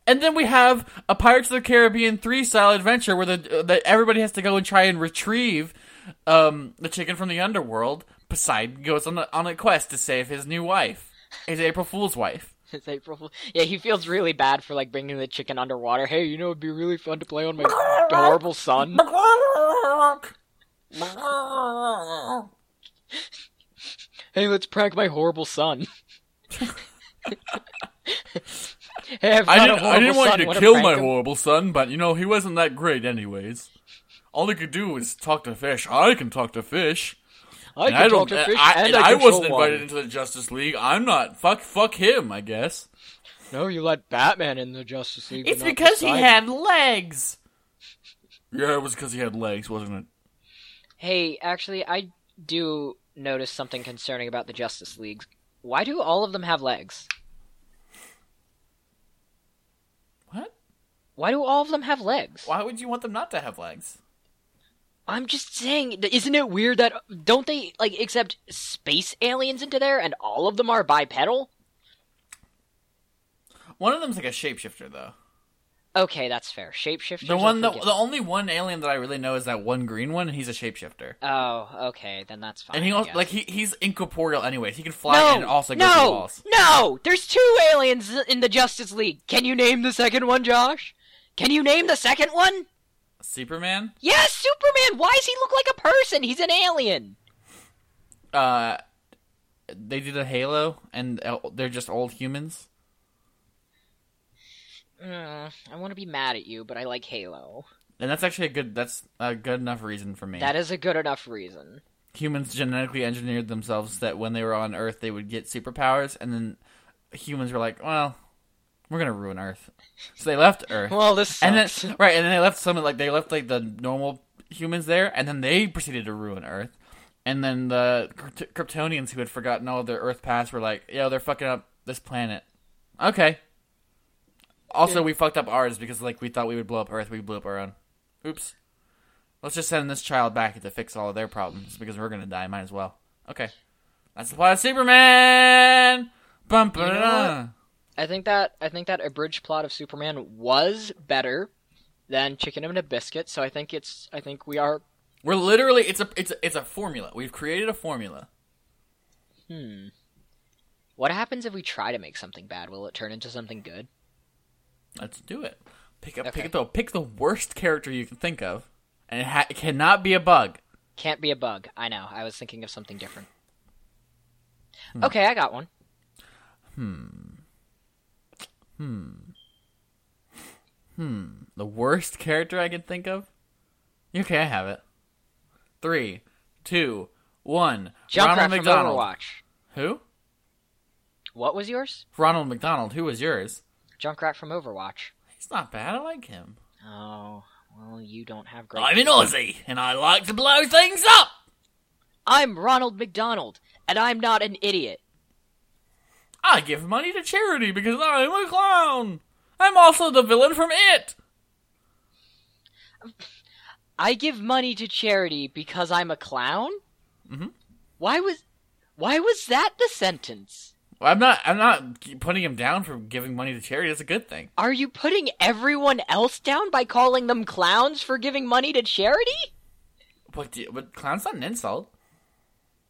Speaker 2: And then we have a Pirates of the Caribbean three style adventure where the that everybody has to go and try and retrieve um, the chicken from the underworld. Poseidon goes on a, on a quest to save his new wife, his April Fool's wife.
Speaker 3: It's April Fool. Yeah, he feels really bad for like bringing the chicken underwater. Hey, you know it'd be really fun to play on my horrible son. Hey, let's prank my horrible son. hey, I've
Speaker 2: I didn't, I didn't want
Speaker 3: son.
Speaker 2: you to kill my
Speaker 3: him?
Speaker 2: horrible son, but you know, he wasn't that great anyways. All he could do was talk to fish. I can talk to fish.
Speaker 3: I
Speaker 2: And
Speaker 3: can
Speaker 2: I
Speaker 3: talk
Speaker 2: don't
Speaker 3: to uh, fish
Speaker 2: I,
Speaker 3: and
Speaker 2: and
Speaker 3: I,
Speaker 2: I wasn't invited
Speaker 3: water.
Speaker 2: into the Justice League. I'm not fuck fuck him, I guess.
Speaker 3: No, you let Batman in the Justice League.
Speaker 2: It's because he had legs. Yeah, it was because he had legs, wasn't it?
Speaker 3: Hey, actually, I do notice something concerning about the Justice League. Why do all of them have legs?
Speaker 2: What?
Speaker 3: Why do all of them have legs?
Speaker 2: Why would you want them not to have legs?
Speaker 3: I'm just saying, isn't it weird that don't they like accept space aliens into there and all of them are bipedal?
Speaker 2: One of them's like a shapeshifter, though.
Speaker 3: Okay, that's fair. Shapeshifter.
Speaker 2: The one, the, the only one alien that I really know is that one green one, and he's a shapeshifter.
Speaker 3: Oh, okay, then that's fine.
Speaker 2: And he also, like he he's incorporeal anyways. He can fly
Speaker 3: no,
Speaker 2: and also go
Speaker 3: no,
Speaker 2: through walls.
Speaker 3: no. There's two aliens in the Justice League. Can you name the second one, Josh? Can you name the second one?
Speaker 2: Superman.
Speaker 3: Yes, Superman. Why does he look like a person? He's an alien.
Speaker 2: Uh, they did a Halo, and uh, they're just old humans.
Speaker 3: Mm, I want to be mad at you, but I like Halo.
Speaker 2: And that's actually a good. That's a good enough reason for me.
Speaker 3: That is a good enough reason.
Speaker 2: humans genetically engineered themselves that when they were on Earth, they would get superpowers, and then humans were like, "Well, we're gonna ruin Earth," so they left Earth.
Speaker 3: Well, this
Speaker 2: and then right, and then they left some like they left like the normal humans there, and then they proceeded to ruin Earth. And then the Krypt- Kryptonians who had forgotten all of their Earth past were like, "Yo, they're fucking up this planet." Okay. Also,
Speaker 3: Yeah.
Speaker 2: we fucked up ours because like we thought we would blow up Earth, we blew up our own. Oops. Let's just send this child back to fix all of their problems because we're gonna die. Might as well. Okay. That's the plot of Superman. Bum,
Speaker 3: You know. I think that I think that abridged plot of Superman was better than Chicken and a Biscuit. So I think it's I think we are.
Speaker 2: We're literally it's a it's a, it's a formula. We've created a formula.
Speaker 3: Hmm. What happens if we try to make something bad? Will it turn into something good?
Speaker 2: Let's do it. Pick up
Speaker 3: Okay.
Speaker 2: pick the pick the worst character you can think of, and it, ha- it cannot be a bug.
Speaker 3: Can't be a bug. I know. I was thinking of something different. Okay, I got one. Hmm. Hmm.
Speaker 2: The worst character I can think of. Okay, I have it. Three, two, one.
Speaker 3: Junkrat
Speaker 2: Ronald
Speaker 3: from
Speaker 2: McDonald.
Speaker 3: Overwatch.
Speaker 2: Who?
Speaker 3: What was yours?
Speaker 2: Ronald McDonald. Who was yours?
Speaker 3: Junkrat from Overwatch.
Speaker 2: He's not bad. I like him.
Speaker 3: Oh, well, you don't have great.
Speaker 2: I'm an Aussie, and I like to blow things up.
Speaker 3: I'm Ronald McDonald, and I'm not an idiot.
Speaker 2: I give money to charity because I'm a clown. I'm also the villain from It.
Speaker 3: I give money to charity because I'm a clown.
Speaker 2: Mhm.
Speaker 3: Why was, why was that the sentence?
Speaker 2: Well, I'm not. I'm not putting him down for giving money to charity. That's a good thing.
Speaker 3: Are you putting everyone else down by calling them clowns for giving money to charity?
Speaker 2: But do- but clown's not an insult.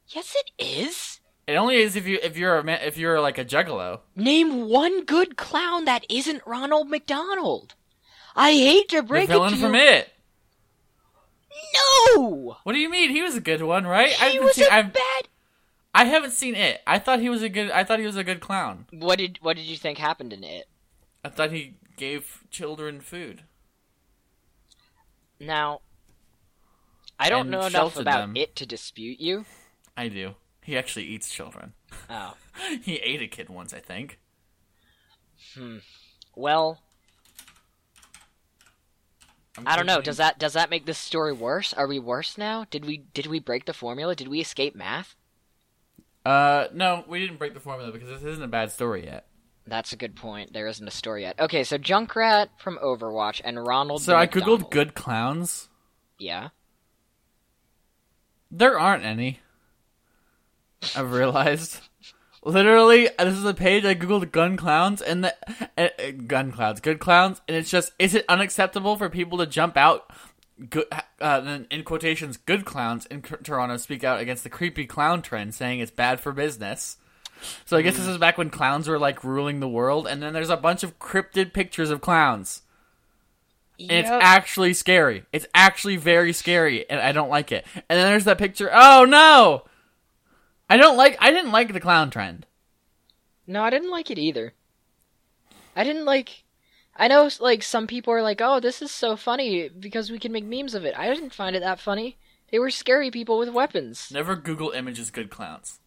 Speaker 3: Yes, it is.
Speaker 2: It only is if you if you're a man, if you're like a juggalo.
Speaker 3: Name one good clown that isn't Ronald McDonald. I hate to
Speaker 2: The
Speaker 3: break it to
Speaker 2: from
Speaker 3: you.
Speaker 2: It.
Speaker 3: No,
Speaker 2: What do you mean? He was a good one, right? I
Speaker 3: he
Speaker 2: haven't
Speaker 3: was
Speaker 2: seen.
Speaker 3: a
Speaker 2: I've,
Speaker 3: bad.
Speaker 2: I haven't seen it. I thought he was a good. I thought he was a good clown.
Speaker 3: What did What did you think happened in it?
Speaker 2: I thought he gave children food.
Speaker 3: Now, I don't
Speaker 2: And
Speaker 3: know enough about
Speaker 2: them.
Speaker 3: it to dispute you.
Speaker 2: I do. He actually eats children.
Speaker 3: Oh,
Speaker 2: he ate a kid once, I think. Hmm.
Speaker 3: Well,
Speaker 2: I'm
Speaker 3: I don't know. Does that does that make this story worse? Are we worse now? Did we did we break the formula? Did we escape math?
Speaker 2: Uh, no, we didn't break the formula because this isn't a bad story yet.
Speaker 3: That's a good point. There isn't a story yet. Okay, so Junkrat from Overwatch and Ronald.
Speaker 2: So I googled
Speaker 3: McDonald.
Speaker 2: good clowns.
Speaker 3: Yeah.
Speaker 2: There aren't any. I've realized. Literally, this is a page I googled gun clowns and the uh, uh, gun clowns, good clowns, and it's just is it unacceptable for people to jump out? Good, uh, then in quotations, good clowns in Toronto speak out against the creepy clown trend, saying it's bad for business. So I guess this is back when clowns were like ruling the world, and then there's a bunch of cryptid pictures of clowns. And it's actually scary. It's actually very scary, and I don't like it. And then there's that picture. Oh no! I don't like. I didn't like the clown trend.
Speaker 3: No, I didn't like it either. I didn't like. I know, like some people are like, "Oh, this is so funny because we can make memes of it." I didn't find it that funny. They were scary people with weapons.
Speaker 2: Never Google images good clowns.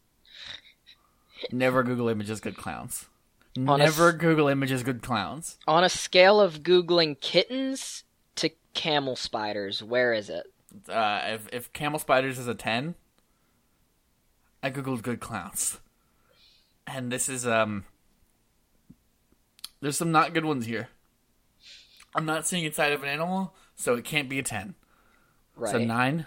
Speaker 2: Never Google images good clowns.
Speaker 3: On
Speaker 2: Never
Speaker 3: s-
Speaker 2: Google images good clowns.
Speaker 3: On a scale of googling kittens to camel spiders, where is it?
Speaker 2: Uh, if if camel spiders is a ten, I googled good clowns, and this is um. There's some not good ones here. I'm not seeing inside of an animal, so it can't be a ten.
Speaker 3: Right.
Speaker 2: It's a nine.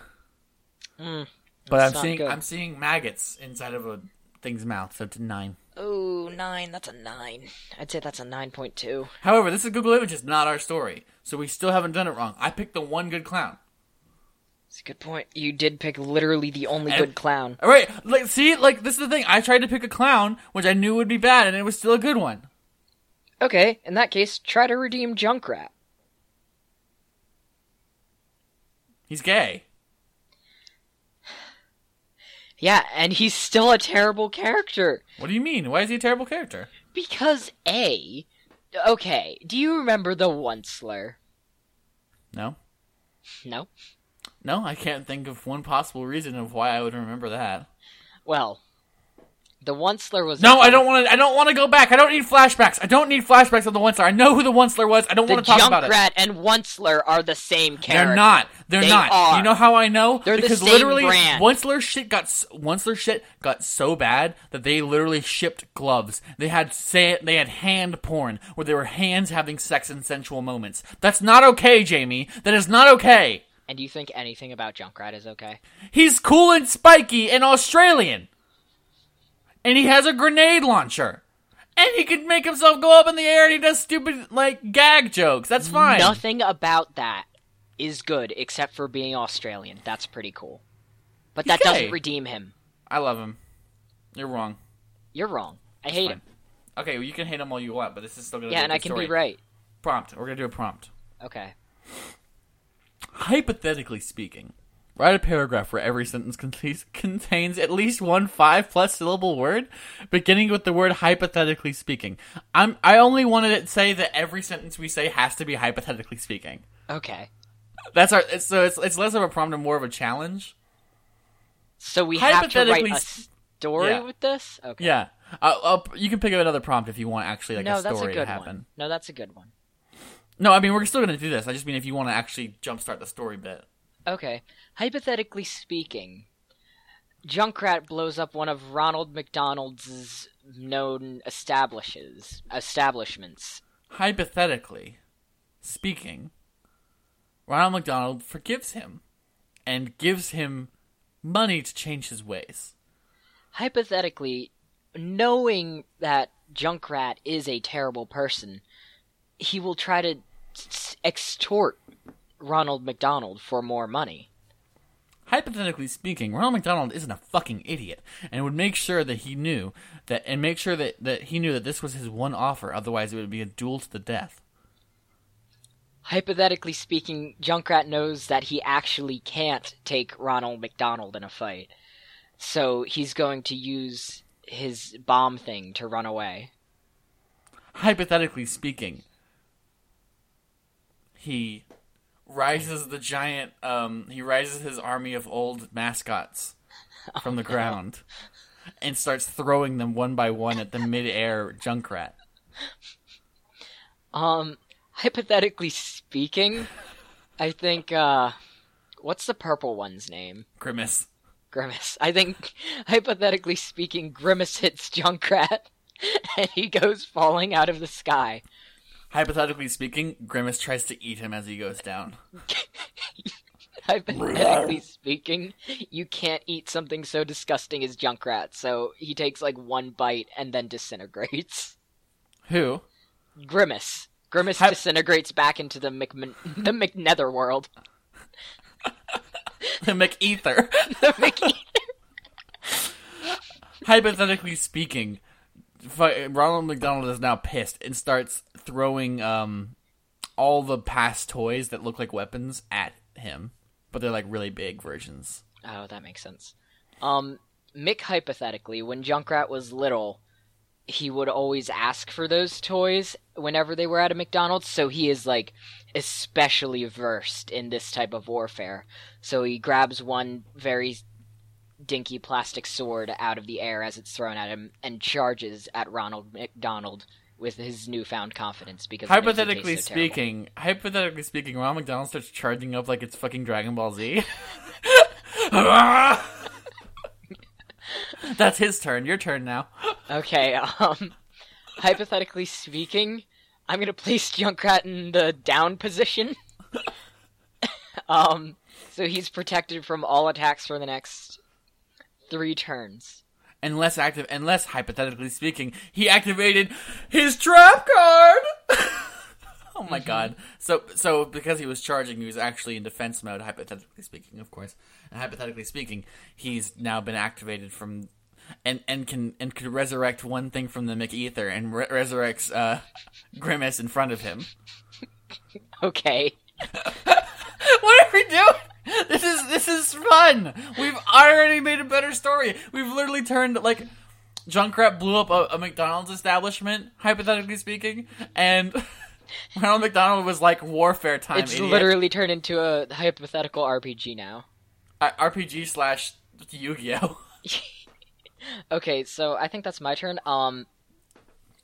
Speaker 3: Mm,
Speaker 2: But I'm seeing
Speaker 3: good.
Speaker 2: I'm seeing maggots inside of a thing's mouth, so it's a nine.
Speaker 3: Oh, nine. That's a nine. I'd say that's a nine point two.
Speaker 2: However, this is Google Images, not our story, so we still haven't done it wrong. I picked the one good clown.
Speaker 3: That's a good point. You did pick literally the only
Speaker 2: And-
Speaker 3: good clown.
Speaker 2: All right, like see, like this is the thing. I tried to pick a clown, which I knew would be bad, and it was still a good one.
Speaker 3: Okay, in that case, try to redeem Junkrat.
Speaker 2: He's gay.
Speaker 3: Yeah, and he's still a terrible character.
Speaker 2: What do you mean? Why is he a terrible character?
Speaker 3: Because A. Okay, do you remember the Onceler?
Speaker 2: No,
Speaker 3: No?
Speaker 2: No, I can't think of one possible reason of why I would remember that.
Speaker 3: Well, the Onceler was.
Speaker 2: No, I don't want to. I don't want to go back. I don't need flashbacks. I don't need flashbacks of the Onceler. I know who the Onceler was. I don't want to talk about it.
Speaker 3: Junkrat and Onceler are the same character.
Speaker 2: They're not. They're
Speaker 3: They
Speaker 2: not.
Speaker 3: are.
Speaker 2: You know how I know?
Speaker 3: They're the
Speaker 2: because
Speaker 3: same
Speaker 2: literally,
Speaker 3: brand.
Speaker 2: Onceler shit got Onceler shit got so bad that they literally shipped gloves. They had say they had hand porn where they were hands having sex and sensual moments. That's not okay, Jamie. That is not okay.
Speaker 3: And do you think anything about Junkrat is okay?
Speaker 2: He's cool and spiky and Australian, and he has a grenade launcher. And he can make himself go up in the air and he does stupid, like, gag jokes. That's fine.
Speaker 3: Nothing about that is good except for being Australian. That's pretty cool. But
Speaker 2: He's
Speaker 3: that
Speaker 2: gay.
Speaker 3: doesn't redeem him.
Speaker 2: I love him. You're wrong.
Speaker 3: You're wrong. I hate
Speaker 2: fine.
Speaker 3: him.
Speaker 2: Okay, well, you can hate him all you want, but this is still gonna
Speaker 3: Yeah,
Speaker 2: be a
Speaker 3: and I can
Speaker 2: story.
Speaker 3: be right.
Speaker 2: Prompt. We're gonna do a prompt.
Speaker 3: Okay.
Speaker 2: Hypothetically speaking, write a paragraph where every sentence contains, contains at least one five plus syllable word, beginning with the word hypothetically speaking. I'm I only wanted it to say that every sentence we say has to be hypothetically speaking.
Speaker 3: Okay.
Speaker 2: That's our so it's it's less of a prompt and more of a challenge.
Speaker 3: So we have to write a story
Speaker 2: yeah.
Speaker 3: with this? Okay.
Speaker 2: Yeah, I'll, I'll, you can pick up another prompt if you want actually like
Speaker 3: no,
Speaker 2: a
Speaker 3: that's a
Speaker 2: story
Speaker 3: good
Speaker 2: to happen.
Speaker 3: one. No, that's a good one.
Speaker 2: No, I mean we're still gonna do this. I just mean if you want to actually jumpstart the story bit.
Speaker 3: Okay. Hypothetically speaking, Junkrat blows up one of Ronald McDonald's known establishes establishments.
Speaker 2: hypothetically speaking, Ronald McDonald forgives him and gives him money to change his ways.
Speaker 3: Hypothetically, knowing that Junkrat is a terrible person, he will try to extort Ronald McDonald for more money.
Speaker 2: Hypothetically speaking, Ronald McDonald isn't a fucking idiot and would make sure that he knew that and make sure that, that he knew that this was his one offer, otherwise it would be a duel to the death.
Speaker 3: Hypothetically speaking, Junkrat knows that he actually can't take Ronald McDonald in a fight. So he's going to use his bomb thing to run away.
Speaker 2: Hypothetically speaking, he rises the giant um he rises his army of old mascots from the ground and starts throwing them one by one at the mid-air Junkrat.
Speaker 3: Um, hypothetically speaking, I think uh what's the purple one's name?
Speaker 2: Grimace.
Speaker 3: Grimace. I think hypothetically speaking, Grimace hits Junkrat and he goes falling out of the sky.
Speaker 2: Hypothetically speaking, Grimace tries to eat him as he goes down.
Speaker 3: Hypothetically speaking, you can't eat something so disgusting as Junkrat, so he takes like one bite and then disintegrates.
Speaker 2: Who?
Speaker 3: Grimace. Grimace
Speaker 2: Hy-
Speaker 3: disintegrates back into the Mc the McNether world.
Speaker 2: The McEther.
Speaker 3: The Mc-
Speaker 2: Hypothetically speaking, fu- Ronald McDonald is now pissed and starts throwing um all the past toys that look like weapons at him, but they're like really big versions.
Speaker 3: Oh, that makes sense. Um, Mick hypothetically, when Junkrat was little, he would always ask for those toys whenever they were at a McDonald's, so he is like especially versed in this type of warfare. So he grabs one very dinky plastic sword out of the air as it's thrown at him and charges at Ronald McDonald with his newfound confidence because it makes him
Speaker 2: Hypothetically
Speaker 3: so terrible.
Speaker 2: speaking, hypothetically speaking, Ronald McDonald starts charging up like it's fucking Dragon Ball Z. That's his turn. Your turn now.
Speaker 3: Okay, um, hypothetically speaking, I'm gonna place Junkrat in the down position. um, so he's protected from all attacks for the next three turns.
Speaker 2: Unless active, unless hypothetically speaking, he activated his trap card. oh my god! So, so because he was charging, he was actually in defense mode. Hypothetically speaking, of course, and hypothetically speaking, he's now been activated from, and and can and could resurrect one thing from the McEther and re- resurrects uh, Grimace in front of him.
Speaker 3: Okay.
Speaker 2: What are we doing? This is this is fun. We've already made a better story. We've literally turned like Junkrat blew up a, a McDonald's establishment, hypothetically speaking, and Ronald McDonald was like warfare time.
Speaker 3: It's
Speaker 2: idiot.
Speaker 3: literally turned into a hypothetical RPG now.
Speaker 2: Uh, RPG slash Yu-Gi-Oh.
Speaker 3: Okay, so I think that's my turn. Um,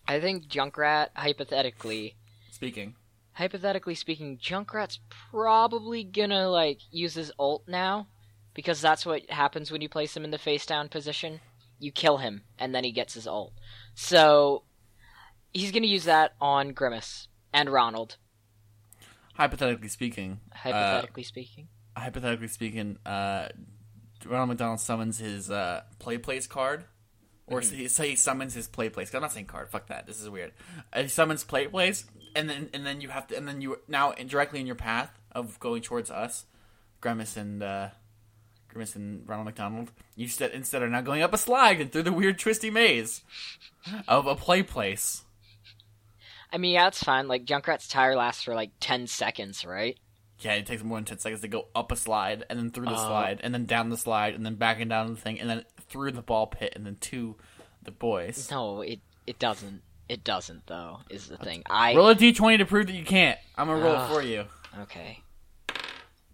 Speaker 3: I think Junkrat, hypothetically,
Speaker 2: Speaking.
Speaker 3: Hypothetically speaking, Junkrat's probably gonna like use his ult now, because that's what happens when you place him in the face down position. You kill him, and then he gets his ult. So he's gonna use that on Grimace and Ronald.
Speaker 2: Hypothetically speaking.
Speaker 3: Hypothetically speaking,
Speaker 2: Uh, hypothetically speaking, uh, Ronald McDonald summons his uh, play place card. Or he, so he summons his play place. I'm not saying card. Fuck that. This is weird. Uh, he summons play place, and then and then you have to, and then you now directly in your path of going towards us, Grimace and uh, Grimace and Ronald McDonald. You instead instead are now going up a slide and through the weird twisty maze of a play place.
Speaker 3: I mean, yeah, it's fine. Like Junkrat's tire lasts for like ten seconds, right?
Speaker 2: Yeah, it takes more than ten seconds to go up a slide and then through the
Speaker 3: Oh.
Speaker 2: slide and then down the slide and then back and down the thing and then through the ball pit and then to the boys.
Speaker 3: No, it it doesn't. It doesn't though. Is the thing. I
Speaker 2: Roll a d20 to prove that you can't. I'm gonna roll it for ah, you.
Speaker 3: okay.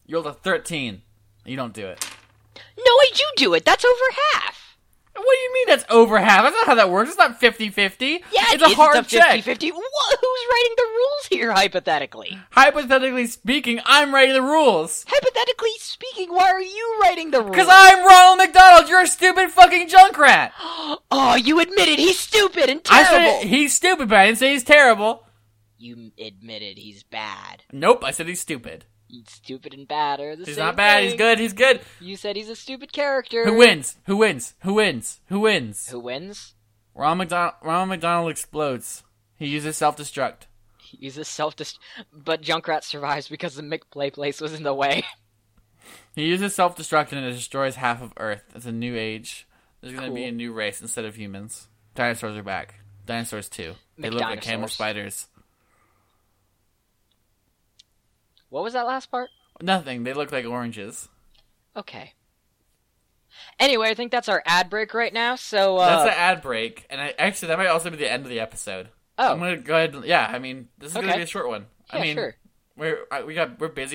Speaker 2: You rolled a 13. You don't do it.
Speaker 3: No, I do do it. That's over half.
Speaker 2: What do you mean that's over half? That's not how that works. It's not 50 50.
Speaker 3: Yeah,
Speaker 2: it's a hard check.
Speaker 3: 50-50. Wha- Who's writing the rules here, hypothetically?
Speaker 2: Hypothetically speaking, I'm writing the rules.
Speaker 3: Hypothetically speaking, why are you writing the rules?
Speaker 2: Because I'm Ronald McDonald. You're a stupid fucking junkrat.
Speaker 3: Oh, you admitted he's stupid and terrible.
Speaker 2: I said he's stupid, but I didn't say he's terrible.
Speaker 3: You admitted he's bad.
Speaker 2: Nope, I said he's stupid.
Speaker 3: He's stupid and bad are the
Speaker 2: He's
Speaker 3: same
Speaker 2: not bad. He's good. He's good.
Speaker 3: You said he's a stupid character.
Speaker 2: Who wins? Who wins? Who wins? Who wins?
Speaker 3: Who wins?
Speaker 2: Ronald McDonald, Ronald McDonald explodes. He uses self destruct.
Speaker 3: He uses self dist but Junkrat survives because the McPlay place was in the way.
Speaker 2: He uses self destruct and it destroys half of Earth. It's a new age. There's gonna be a new race instead of humans. Dinosaurs are back. Dinosaurs too. They look like camel spiders.
Speaker 3: What was that last part?
Speaker 2: Nothing. They look like oranges.
Speaker 3: Okay. Anyway, I think that's our ad break right now. So uh,
Speaker 2: That's the ad break, and I, actually that might also be the end of the episode.
Speaker 3: Oh
Speaker 2: I'm gonna go ahead. And, yeah, I mean this is gonna be a short one. I mean
Speaker 3: sure.
Speaker 2: we're we got we're busy.